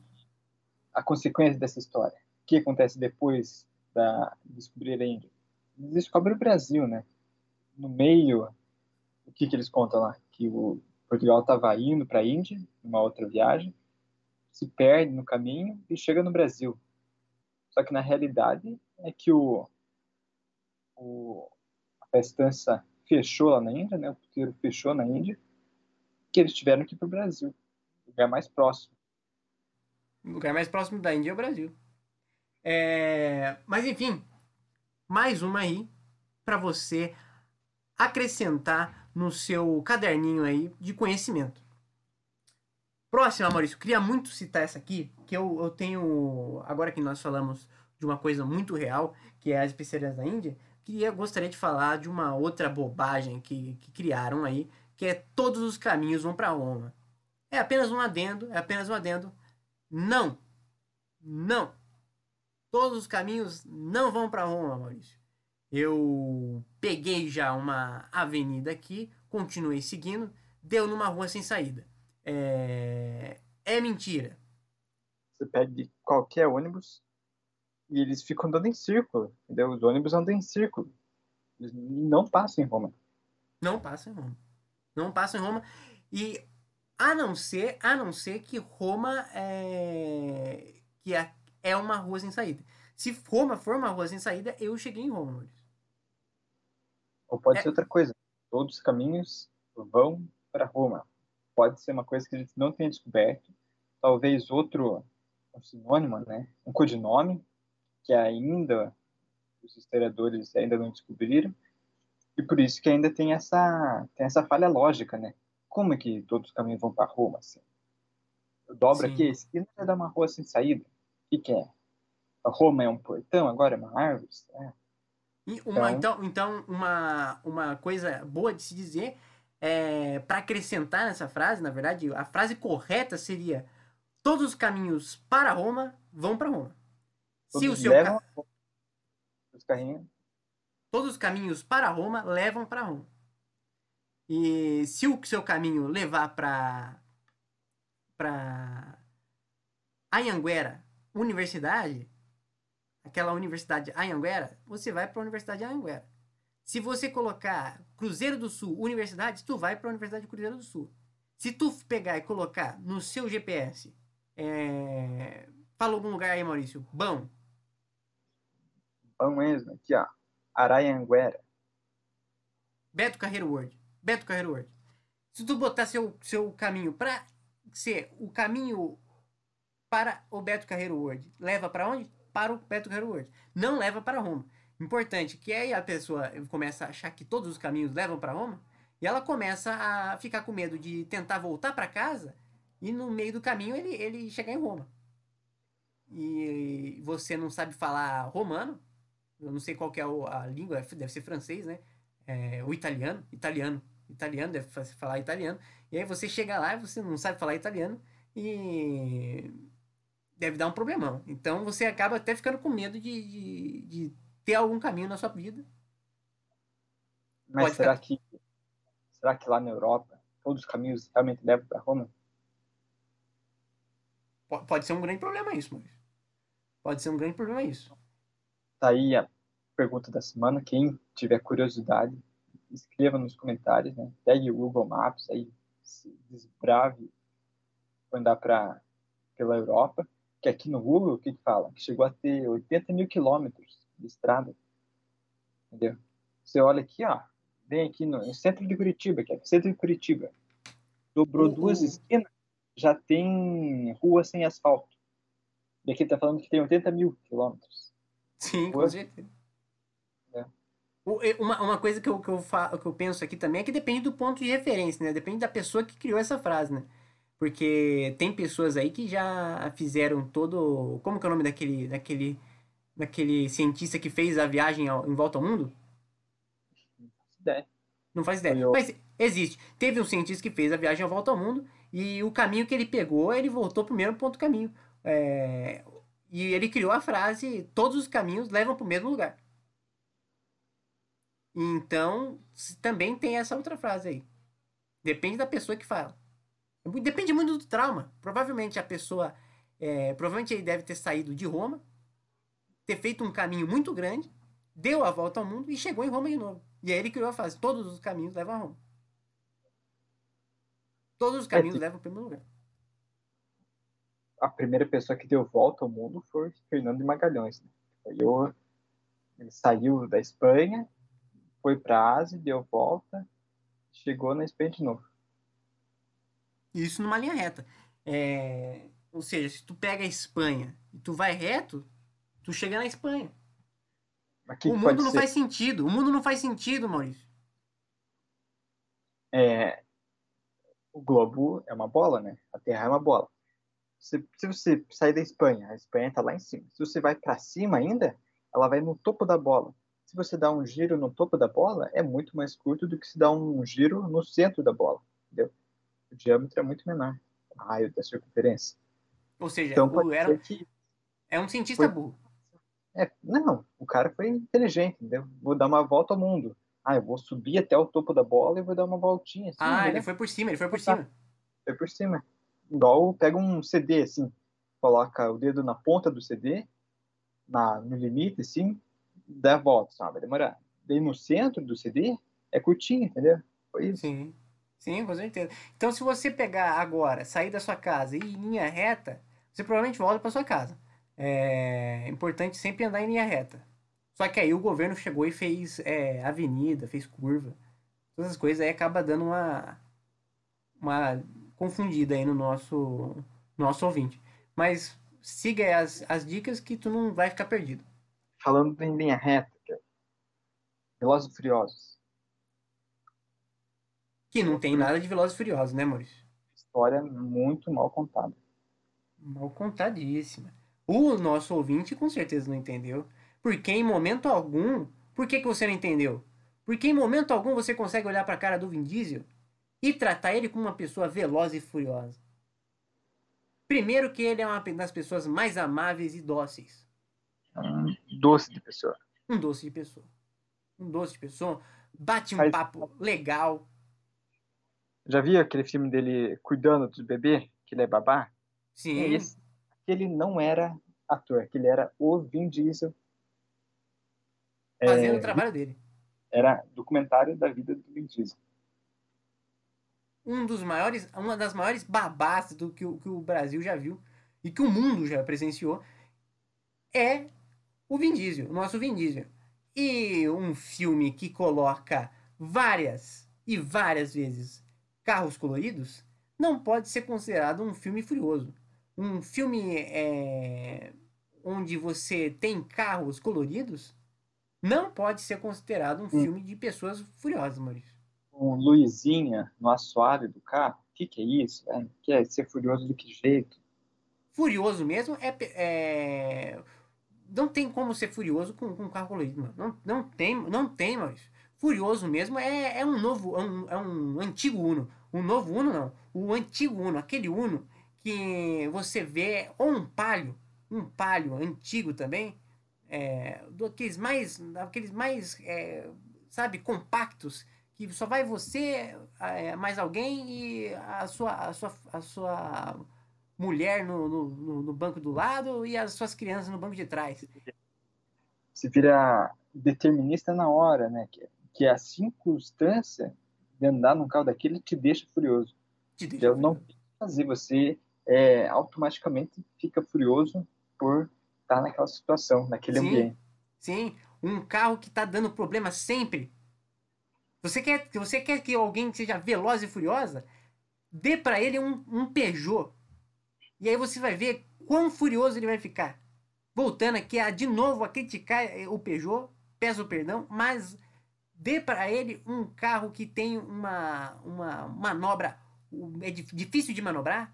a consequência dessa história? O que acontece depois da descobrir a Índia? Eles descobrem o Brasil, né? No meio, o que, que eles contam lá? Que o Portugal estava indo para a Índia, numa outra viagem, se perde no caminho e chega no Brasil. Só que na realidade é que o o, a festança fechou lá na Índia, né? O puteiro fechou na Índia, que eles tiveram que ir para o Brasil, lugar mais próximo.
O lugar mais próximo da Índia é o Brasil. É... Mas enfim, mais uma aí para você acrescentar no seu caderninho aí de conhecimento. Próxima, Maurício, queria muito citar essa aqui, que eu, eu tenho. Agora que nós falamos de uma coisa muito real, que é as especiarias da Índia, queria, gostaria de falar de uma outra bobagem que, que criaram aí, que é todos os caminhos vão para Roma. É apenas um adendo, é apenas um adendo. Não. Não. Todos os caminhos não vão para Roma, Maurício. Eu peguei já uma avenida aqui, continuei seguindo, deu numa rua sem saída. É, é mentira.
Você pega qualquer ônibus, e eles ficam andando em círculo, entendeu? Os ônibus andam em círculo. Eles não passam em Roma.
Não passam em Roma. Não passam em Roma. E a não ser, a não ser que Roma é que é, é uma rua sem saída. Se Roma for uma rua sem saída, eu cheguei em Roma.
Ou pode é... ser outra coisa. Todos os caminhos vão para Roma. Pode ser uma coisa que a gente não tenha descoberto. Talvez outro um sinônimo, né? Um codinome que ainda os historiadores ainda não descobriram, e por isso que ainda tem essa, tem essa falha lógica, né? Como é que todos os caminhos vão para Roma, assim? Eu dobro Sim. aqui, esse aqui vai dar uma rua sem saída. O que, que é? A Roma é um portão, agora é uma árvore? É.
Uma, então, então, então, uma, uma coisa boa de se dizer, é, para acrescentar nessa frase, na verdade, a frase correta seria: todos os caminhos para Roma vão para Roma. Se o seu
levam ca... os carrinhos.
Todos os caminhos para Roma levam para Roma. E se o seu caminho levar para para Anhanguera, universidade, aquela universidade Anhanguera, você vai para a Universidade de Anhanguera. Se você colocar Cruzeiro do Sul, universidade, tu vai para a Universidade de Cruzeiro do Sul. Se tu pegar e colocar no seu GPS, é... fala algum lugar aí, Maurício, bom.
Bom mesmo, aqui ó, Arayanguera.
Beto Carreiro Word. Beto Carreiro Word. Se tu botar seu, seu caminho para ser o caminho para o Beto Carreiro World. Leva para onde? Para o Carreiro World. Não leva para Roma. Importante que aí a pessoa começa a achar que todos os caminhos levam para Roma e ela começa a ficar com medo de tentar voltar para casa e no meio do caminho ele, ele chegar em Roma. E você não sabe falar romano, eu não sei qual é a língua, deve ser francês, né? É, ou italiano, italiano, italiano, deve falar italiano. E aí você chega lá e você não sabe falar italiano e deve dar um problemão. Então você acaba até ficando com medo de, de, de ter algum caminho na sua vida.
Mas Pode será ficar... que será que lá na Europa todos os caminhos realmente levam para Roma?
Pode ser um grande problema isso, Maurício. Pode ser um grande problema isso.
Tá aí a pergunta da semana. Quem tiver curiosidade, escreva nos comentários, né? Pegue o Google Maps aí, se desbrave andar para pela Europa, que aqui no Google, o que, que fala? Que chegou a ter 80 mil quilômetros de estrada. Entendeu? Você olha aqui, ó, vem aqui no, no centro de Curitiba, que é o centro de Curitiba. Dobrou uhum. duas esquinas, já tem rua sem asfalto. E aqui tá falando que tem 80 mil quilômetros.
Sim, com certeza. Uma, uma coisa que eu, que, eu fa, que eu penso aqui também é que depende do ponto de referência, né? Depende da pessoa que criou essa frase, né? Porque tem pessoas aí que já fizeram todo. Como que é o nome daquele. daquele, daquele cientista que fez a viagem ao, em volta ao mundo?
Não faz ideia.
Não faz ideia. Eu... Mas existe. Teve um cientista que fez a viagem à volta ao mundo e o caminho que ele pegou, ele voltou pro mesmo ponto do caminho. É... E ele criou a frase: todos os caminhos levam para o mesmo lugar. Então, também tem essa outra frase aí. Depende da pessoa que fala. Depende muito do trauma. Provavelmente a pessoa. É, provavelmente ele deve ter saído de Roma, ter feito um caminho muito grande, deu a volta ao mundo e chegou em Roma de novo. E aí ele criou a frase: todos os caminhos levam a Roma. Todos os caminhos é, levam ao primeiro lugar.
A primeira pessoa que deu volta ao mundo foi Fernando de Magalhães. Né? Ele saiu da Espanha, foi para a Ásia, deu volta, chegou na Espanha de novo.
Isso numa linha reta. É... Ou seja, se tu pega a Espanha e tu vai reto, tu chega na Espanha. o mundo não ser? faz sentido. O mundo não faz sentido, Maurício.
É... O globo é uma bola, né? A Terra é uma bola. Se, se você sair da Espanha, a Espanha está lá em cima. Se você vai para cima ainda, ela vai no topo da bola se você dá um giro no topo da bola, é muito mais curto do que se dá um giro no centro da bola? O diâmetro é muito menor, o raio da circunferência.
Ou seja, então, o era... que... é um cientista foi... burro.
É, não, o cara foi inteligente, entendeu? Vou dar uma volta ao mundo. Ah, eu vou subir até o topo da bola e vou dar uma voltinha. Assim,
ah, ele foi por cima, ele foi por cima.
Foi por cima. Igual pega um CD, assim, coloca o dedo na ponta do CD, na, no limite, assim, 10 voltas, sabe? Vai demorar. Daí no centro do CD é curtinho, entendeu? Foi isso.
Sim. Sim, com certeza. Então, se você pegar agora, sair da sua casa e ir em linha reta, você provavelmente volta para sua casa. É importante sempre andar em linha reta. Só que aí o governo chegou e fez é, avenida, fez curva. Todas as coisas aí acaba dando uma, uma confundida aí no nosso, nosso ouvinte. Mas siga as, as dicas que tu não vai ficar perdido
falando em linha reta, Velozes e Furiosos.
Que não tem nada de Velozes e Furiosos, né, Maurício?
História muito mal contada.
Mal contadíssima. O nosso ouvinte com certeza não entendeu. Porque em momento algum. Por que, que você não entendeu? Porque em momento algum você consegue olhar para a cara do Vin Diesel e tratar ele como uma pessoa veloz e furiosa. Primeiro que ele é uma das pessoas mais amáveis e dóceis
um doce de pessoa.
Um doce de pessoa. Um doce de pessoa. Bate um
Mas-
papo legal.
Já viu aquele filme dele cuidando do bebê? Que ele é babá?
Sim.
É esse. Ele não era ator, que ele era o Vin Diesel.
Fazendo
É,
o trabalho dele.
Era documentário da vida do Vin Diesel.
Um dos maiores, uma das maiores babás do que, o- que o Brasil já viu e que o mundo já presenciou é o Vin Diesel, o nosso Vin Diesel. E um filme que coloca várias e várias vezes carros coloridos não pode ser considerado um filme furioso. Um filme é, onde você tem carros coloridos não pode ser considerado um filme de pessoas furiosas, Maurício.
Um Luizinha no assoalho do carro. O que, que é isso? velho? Que é ser furioso de que jeito?
Furioso mesmo é, é- Não tem como ser furioso com, com carro colorido, mano. Não, não tem, não tem, Maurício. Furioso mesmo é, é um novo, é um, é um antigo Uno. O novo Uno não. O antigo Uno, aquele Uno que você vê, ou um Palio, um Palio antigo também, é, daqueles mais, daqueles mais, é, sabe, compactos, que só vai você, é, mais alguém e a sua, a sua, a sua mulher no, no, no- banco do lado e as suas crianças no banco de trás.
Você vira determinista na hora, né? Que, que a circunstância de andar num carro daquele te deixa furioso.
Te deixa
Eu não
furioso.
fazer você é, automaticamente fica furioso por estar naquela situação, naquele
Sim.
ambiente.
Sim, um carro que tá dando problema sempre. Você quer, você quer que alguém seja veloz e furiosa? Dê pra ele um, um Peugeot. E aí você vai ver quão furioso ele vai ficar. Voltando aqui a, de novo a criticar eh, o Peugeot, peço perdão, mas dê pra ele um carro que tem uma, uma manobra é dif- difícil de manobrar.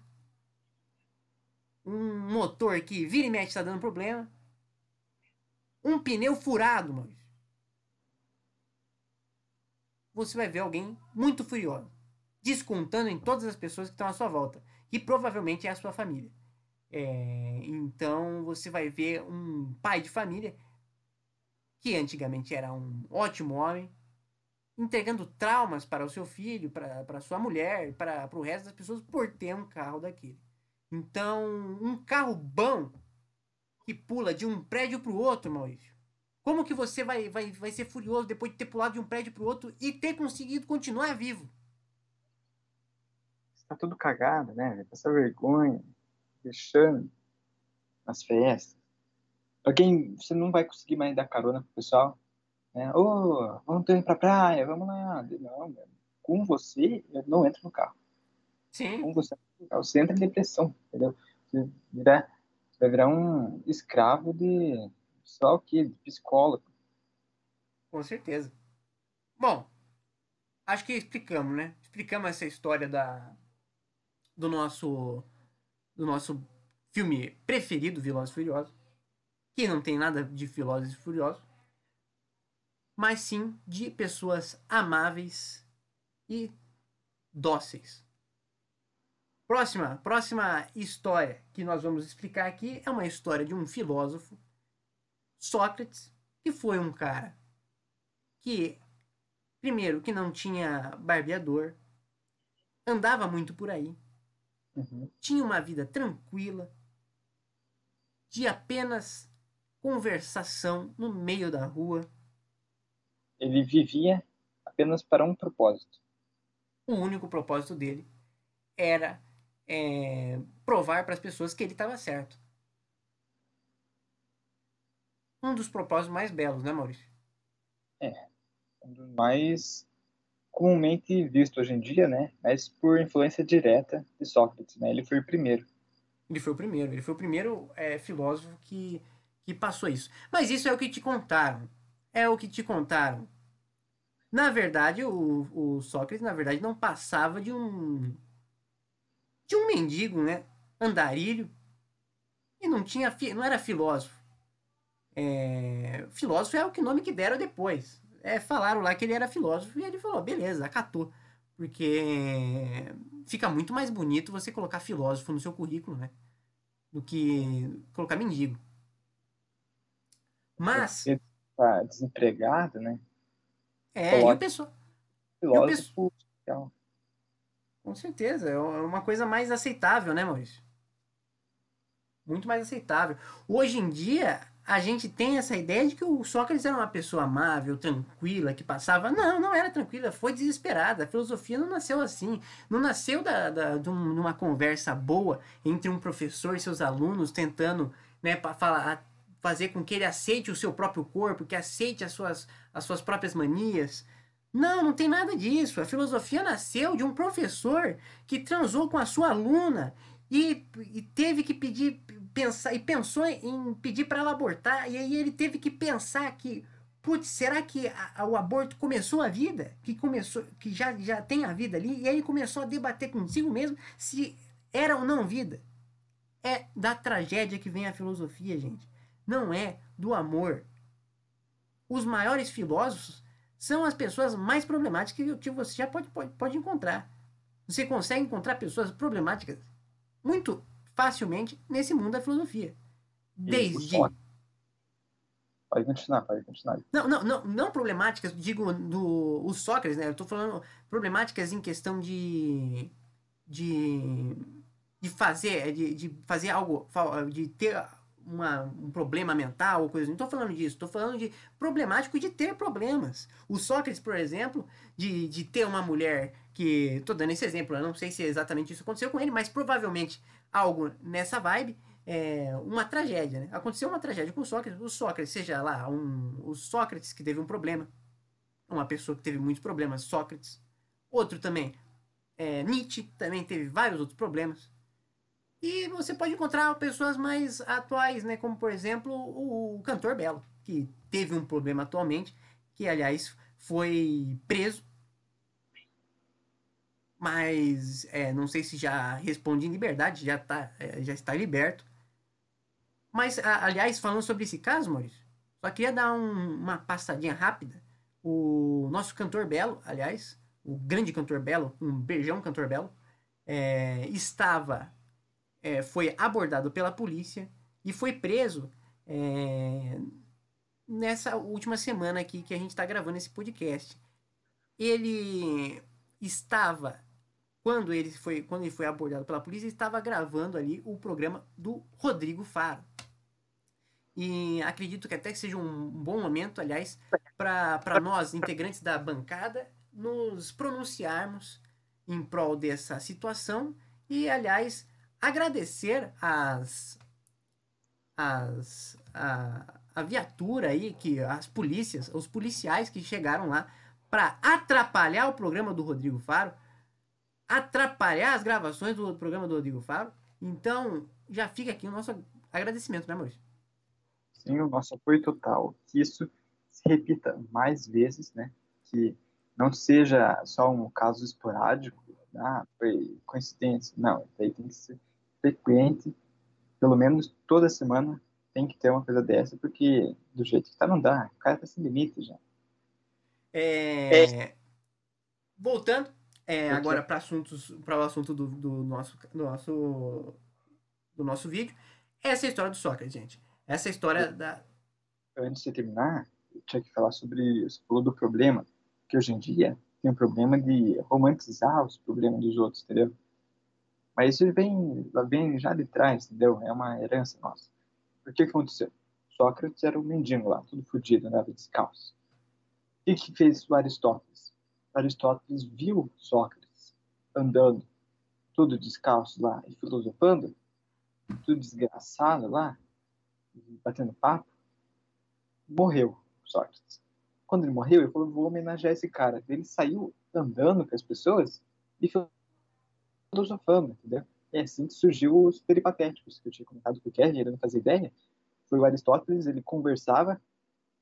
Um motor que vira e mexe tá dando problema. Um pneu furado, Maurício. Você vai ver alguém muito furioso, descontando em todas as pessoas que estão à sua volta, que provavelmente é a sua família. É, então você vai ver um pai de família que antigamente era um ótimo homem, entregando traumas para o seu filho, para, para sua mulher, para, para o resto das pessoas por ter um carro daquele. Então, um carro bom que pula de um prédio para o outro, Maurício. Como que você vai, vai, vai ser furioso depois de ter pulado de um prédio para o outro e ter conseguido continuar vivo?
Tá tudo cagado, né? Passa vergonha, deixando nas festas. Alguém, você não vai conseguir mais dar carona pro pessoal. Né? Ô, vamos ter pra praia, vamos lá. Não, meu. com você, eu não entro no carro.
Sim,
Com você, você entra em depressão, entendeu? Você, vira, você vai virar um escravo de só o quê? De psicólogo.
com certeza. Bom, acho que explicamos, né? Explicamos essa história da do nosso do nosso filme preferido, Velozes e Furiosos, que não tem nada de e Furiosos, mas sim de pessoas amáveis e dóceis. Próxima, próxima história que nós vamos explicar aqui é uma história de um filósofo, Sócrates, que foi um cara que, primeiro, que não tinha barbeador, andava muito por aí,
Uhum.
tinha uma vida tranquila, de apenas conversação no meio da rua.
Ele vivia apenas para um propósito.
O único propósito dele era é, provar para as pessoas que ele estava certo. Um dos propósitos mais belos, né, Maurício?
um dos mais comumente visto hoje em dia, né? Mas por influência direta de Sócrates, né? Ele foi o primeiro.
Ele foi o primeiro, ele foi o primeiro é, filósofo que, que passou isso. Mas isso é o que te contaram. É o que te contaram. Na verdade, o, o Sócrates, na verdade, não passava de um. de um mendigo, né? Andarilho. E não tinha. não era filósofo. É, filósofo é o que nome que deram depois. É, falaram lá que ele era filósofo e ele falou, beleza, acatou. Porque fica muito mais bonito você colocar filósofo no seu currículo, né? Do que colocar mendigo. Mas,
tá desempregado, né?
É, e o pessoal.
Filósofo.
Com certeza, é uma coisa mais aceitável, né, Maurício? Muito mais aceitável. Hoje em dia, a gente tem essa ideia de que o Sócrates era uma pessoa amável, tranquila, que passava. Não, não era tranquila, foi desesperada. A filosofia não nasceu assim. Não nasceu da, da, de uma conversa boa entre um professor e seus alunos, tentando né, falar, fazer com que ele aceite o seu próprio corpo, que aceite as suas, as suas próprias manias. Não, não tem nada disso. A filosofia nasceu de um professor que transou com a sua aluna e, e teve que pedir pensar e pensou em pedir para ela abortar e aí ele teve que pensar que putz, será que a, a, o aborto começou a vida? Que começou, que já, já tem a vida ali? E aí ele começou a debater consigo mesmo se era ou não vida. É da tragédia que vem a filosofia, gente. Não é do amor. Os maiores filósofos são as pessoas mais problemáticas que, você já pode, pode, pode encontrar. Você consegue encontrar pessoas problemáticas muito facilmente nesse mundo da filosofia. Desde.
Pode continuar, pode continuar.
Não, não, não, não problemáticas, digo, do o Sócrates, né? Eu tô falando problemáticas em questão de. de. de fazer, de, de fazer algo, de ter uma, um problema mental ou coisa. Não estou falando disso, estou falando de problemático de ter problemas. O Sócrates, por exemplo, de, de ter uma mulher que. Estou dando esse exemplo, eu não sei se exatamente isso aconteceu com ele, mas provavelmente algo nessa vibe, é, uma tragédia, né? Aconteceu uma tragédia com o Sócrates. O Sócrates, seja lá, um, o Sócrates que teve um problema, uma pessoa que teve muitos problemas, Sócrates. Outro também, é, Nietzsche, também teve vários outros problemas. E você pode encontrar pessoas mais atuais, né? Como, por exemplo, o, cantor Belo, que teve um problema atualmente, que, aliás, foi preso mas é, não sei se já responde em liberdade, já, tá, é, já está liberto. Mas, a, aliás, falando sobre esse caso, Maurício, só queria dar um, uma passadinha rápida. O nosso cantor Belo, aliás, o grande cantor Belo, um beijão cantor Belo, é, estava, é, foi abordado pela polícia e foi preso é, nessa última semana aqui que a gente está gravando esse podcast. Ele estava quando ele foi, quando ele foi abordado pela polícia, estava gravando ali o programa do Rodrigo Faro. E acredito que até seja um bom momento, aliás, para nós, integrantes da bancada, nos pronunciarmos em prol dessa situação e, aliás, agradecer as, as, a, a viatura aí, que as polícias, os policiais que chegaram lá para atrapalhar o programa do Rodrigo Faro, atrapalhar as gravações do programa do Rodrigo Faro. Então, já fica aqui o nosso agradecimento, né, Maurício?
Sim, o nosso apoio total. Que isso se repita mais vezes, né? Que não seja só um caso esporádico, ah, foi coincidência. Não, aí tem que ser frequente, pelo menos toda semana tem que ter uma coisa dessa, porque do jeito que tá não dá, o cara tá sem limite já.
É... É... Voltando, é, agora para assuntos, para o assunto do, do, nosso, do nosso, do nosso vídeo, essa é a história do Sócrates, gente. Essa é a história da.
Antes de terminar, eu tinha que falar sobre você falou do problema, que hoje em dia tem um problema de romantizar os problemas dos outros, entendeu? Mas isso vem, vem já de trás, entendeu? É uma herança nossa. Por que, aconteceu? Sócrates era um mendigo lá, tudo fodido, andava descalço. O que, que fez o Aristóteles? Aristóteles viu Sócrates andando, tudo descalço lá e filosofando, tudo desgraçado lá, batendo papo, morreu Sócrates. Quando ele morreu, ele falou: vou homenagear esse cara. Ele saiu andando com as pessoas e filosofando, entendeu? É assim que surgiu os peripatéticos, que eu tinha comentado com o Kevin, ele não fazia ideia. Foi o Aristóteles, ele conversava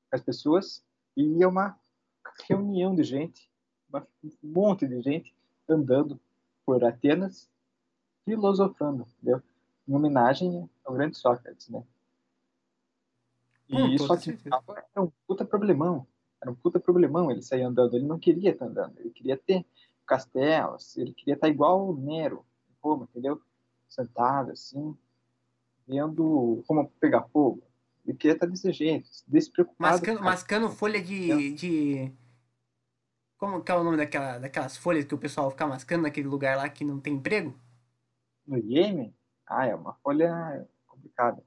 com as pessoas e ia uma reunião de gente um monte de gente andando por Atenas, filosofando, entendeu? Em homenagem ao grande Sócrates, né? E hum, isso era um puta problemão. Era um puta problemão ele sair andando. Ele não queria estar andando. Ele queria ter castelos. Ele queria estar igual o Nero, em Roma, entendeu? Sentado, assim, vendo como pegar fogo. Ele queria estar desse jeito, despreocupado.
Mascando, mascando folha de, de, Como que é o nome daquela, daquelas folhas que o pessoal fica mascando naquele lugar lá que não tem emprego?
No Iêmen? Ah, é uma folha complicada.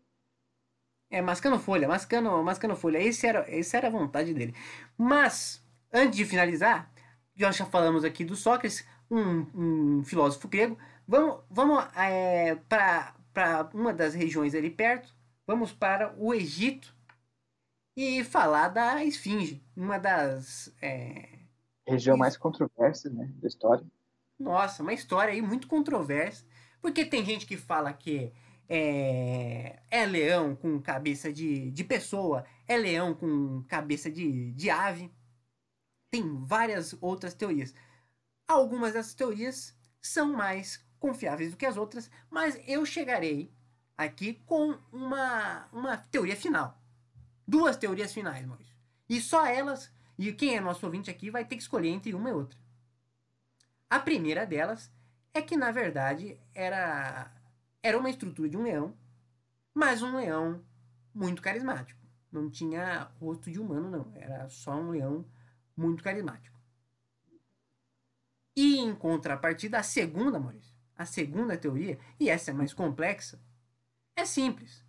É, mascando folha, mascando, mascando folha. Esse era, esse era a vontade dele. Mas, antes de finalizar, já já falamos aqui do Sócrates, um, um filósofo grego. Vamos, vamos é, para uma das regiões ali perto. Vamos para o Egito e falar da Esfinge, uma das. É...
Região mais controversa né, da história.
Nossa, uma história aí muito controversa. Porque tem gente que fala que é, é leão com cabeça de, de pessoa, é leão com cabeça de, de ave. Tem várias outras teorias. Algumas dessas teorias são mais confiáveis do que as outras, mas eu chegarei aqui com uma, uma teoria final. Duas teorias finais, Maurício. E só elas, e quem é nosso ouvinte aqui vai ter que escolher entre uma e outra. A primeira delas é que, na verdade, era era uma estrutura de um leão, mas um leão muito carismático. Não tinha rosto de humano, não. Era só um leão muito carismático. E em contrapartida, a segunda, Maurício, a segunda teoria, e essa é mais complexa, é simples.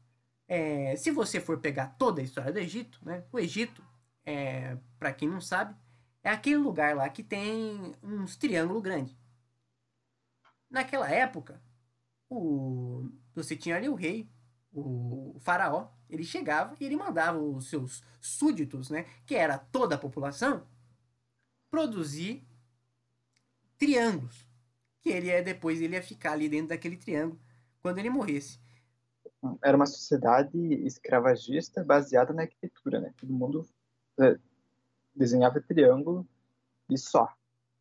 É, se você for pegar toda a história do Egito, né, o Egito, é, para quem não sabe, é aquele lugar lá que tem uns triângulos grandes. Naquela época, o, você tinha ali o rei, o, faraó, ele chegava e ele mandava os seus súditos, né, que era toda a população, produzir triângulos, que ele ia, depois ele ia ficar ali dentro daquele triângulo quando ele morresse.
Era uma sociedade escravagista baseada na arquitetura, né? Todo mundo é, desenhava triângulo e só.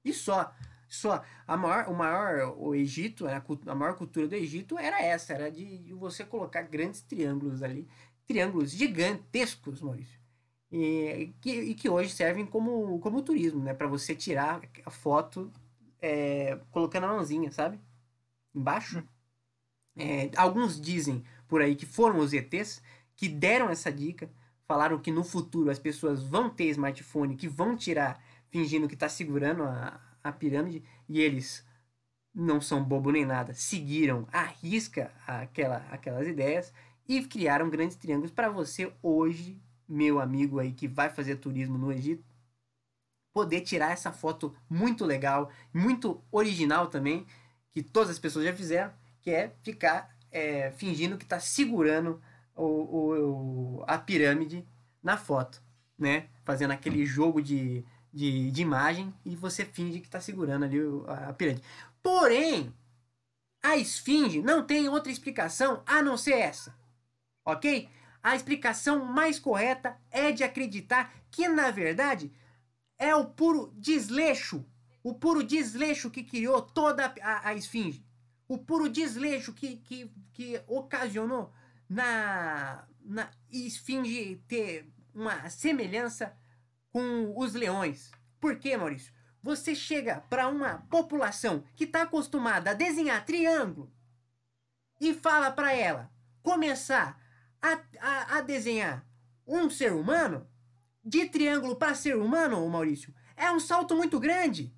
E só. Só a maior, o maior, o Egito, a, a maior cultura do Egito era essa, era de você colocar grandes triângulos ali, triângulos gigantescos, Maurício, e que, e que hoje servem como, como turismo, né, para você tirar a foto é, colocando a mãozinha, sabe, embaixo. É, alguns dizem por aí que foram os ETs que deram essa dica, falaram que no futuro as pessoas vão ter smartphone, que vão tirar fingindo que está segurando a, a pirâmide e eles não são bobo nem nada, seguiram à risca aquela, aquelas ideias e criaram grandes triângulos para você hoje, meu amigo aí que vai fazer turismo no Egito, poder tirar essa foto muito legal, muito original também, que todas as pessoas já fizeram, que é ficar é, fingindo que está segurando o, o, a pirâmide na foto, né? Fazendo aquele jogo de de, de imagem e você finge que está segurando ali a, pirâmide. Porém, a esfinge não tem outra explicação a não ser essa. Ok? A explicação mais correta é de acreditar que, na verdade, é o puro desleixo. O puro desleixo que criou toda a, a esfinge. O puro desleixo que, que, que ocasionou na, na esfinge ter uma semelhança com os leões. Por quê, Maurício? Você chega para uma população que está acostumada a desenhar triângulo e fala para ela começar a, a, a, desenhar um ser humano, de triângulo para ser humano, Maurício, é um salto muito grande.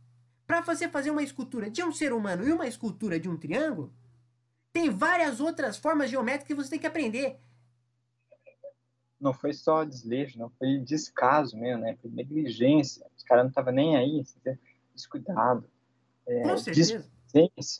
Para você fazer uma escultura de um ser humano e uma escultura de um triângulo, tem várias outras formas geométricas que você tem que aprender
não foi só desleixo, não foi descaso mesmo, né? Foi negligência. Os caras não estavam nem aí, descuidado.
É, Com certeza.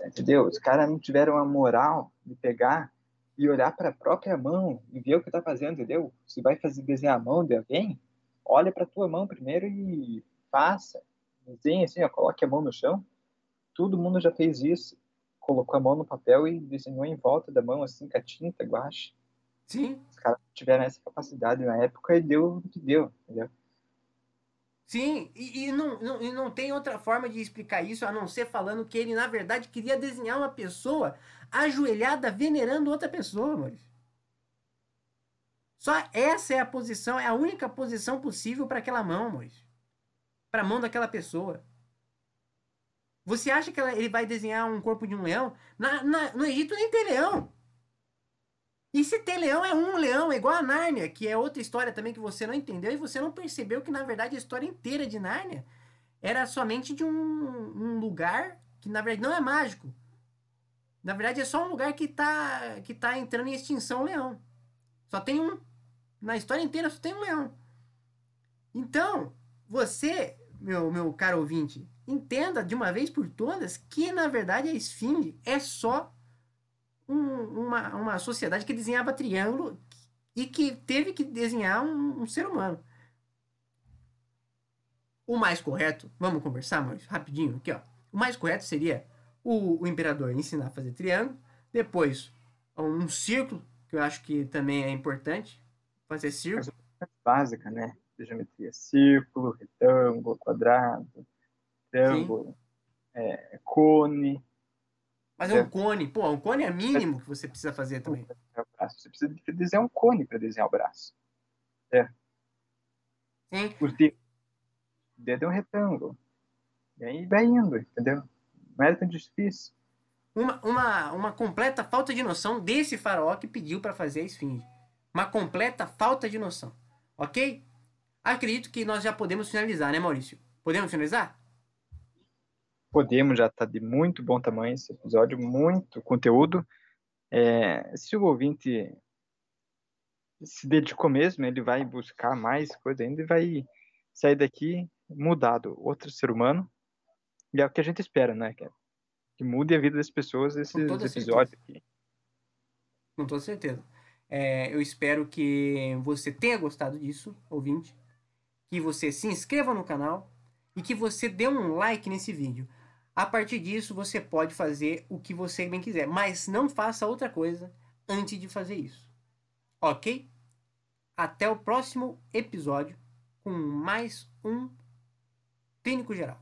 entendeu? Os caras não tiveram a moral de pegar e olhar para a própria mão e ver o que está fazendo, entendeu? Se vai fazer desenhar a mão de alguém, olha para tua mão primeiro e faça. Desenha assim, ó, coloque a mão no chão. Todo mundo já fez isso. Colocou a mão no papel e desenhou em volta da mão, assim, com a tinta, guache.
Sim.
Os caras tiveram essa capacidade na época e deu o que deu, entendeu?
Sim, e, e, não, não, e não tem outra forma de explicar isso a não ser falando que ele, na verdade, queria desenhar uma pessoa ajoelhada venerando outra pessoa, Maurício. Só essa é a posição, é a única posição possível para aquela mão, Maurício. Para a mão daquela pessoa. Você acha que ela, ele vai desenhar um corpo de um leão? Na, na, no Egito nem tem leão. E se tem leão, é um leão, é igual a Nárnia, que é outra história também que você não entendeu e você não percebeu que, na verdade, a história inteira de Nárnia era somente de um, um lugar que na verdade não é mágico. Na verdade é só um lugar que está que tá entrando em extinção o leão. Só tem um. Na história inteira só tem um leão. Então, você, meu, meu caro ouvinte, entenda de uma vez por todas que, na verdade, a esfinge é só um, uma, uma sociedade que desenhava triângulo e que teve que desenhar um, um ser humano. O mais correto, vamos conversar, mas rapidinho aqui, ó. O mais correto seria o, o imperador ensinar a fazer triângulo, depois um círculo, que eu acho que também é importante, fazer círculo.
Básica, né? De geometria, círculo, retângulo, quadrado, triângulo, é, cone.
Mas é um cone, pô, um cone é mínimo que você precisa fazer também.
Você precisa desenhar um cone para desenhar o braço. É.
Sim.
O dedo é um retângulo. E aí vai indo, entendeu? Não era tão difícil.
Uma, uma, uma completa falta de noção desse faraó que pediu para fazer a esfinge. Uma completa falta de noção. Ok? Acredito que nós já podemos finalizar, né, Maurício? Podemos finalizar?
Podemos, já está de muito bom tamanho esse episódio, muito conteúdo. É, se o ouvinte se dedicou mesmo, ele vai buscar mais coisa ainda e vai sair daqui mudado, outro ser humano, e é o que a gente espera, né? Que, que mude a vida das pessoas esses episódios aqui.
Com toda certeza. É, eu espero que você tenha gostado disso, ouvinte. Que você se inscreva no canal e que você dê um like nesse vídeo. A partir disso, você pode fazer o que você bem quiser, mas não faça outra coisa antes de fazer isso. Ok? Até o próximo episódio com mais um Clínico Geral.